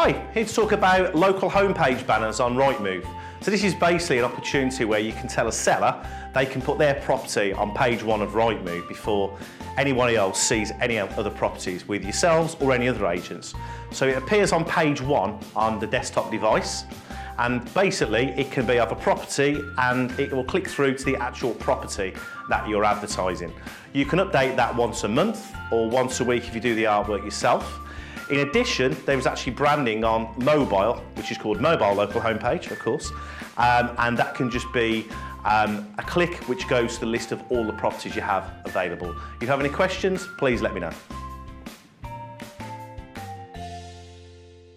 Hi, here to talk about local homepage banners on Rightmove. So this is basically an opportunity where you can tell a seller they can put their property on page one of Rightmove before anyone else sees any other properties with yourselves or any other agents. So it appears on page one on the desktop device and basically it can be of a property and it will click through to the actual property that you're advertising. You can update that once a month or once a week if you do the artwork yourself. In addition, there is actually branding on mobile, which is called mobile local homepage, of course, um, and that can just be um, a click which goes to the list of all the properties you have available. If you have any questions, please let me know.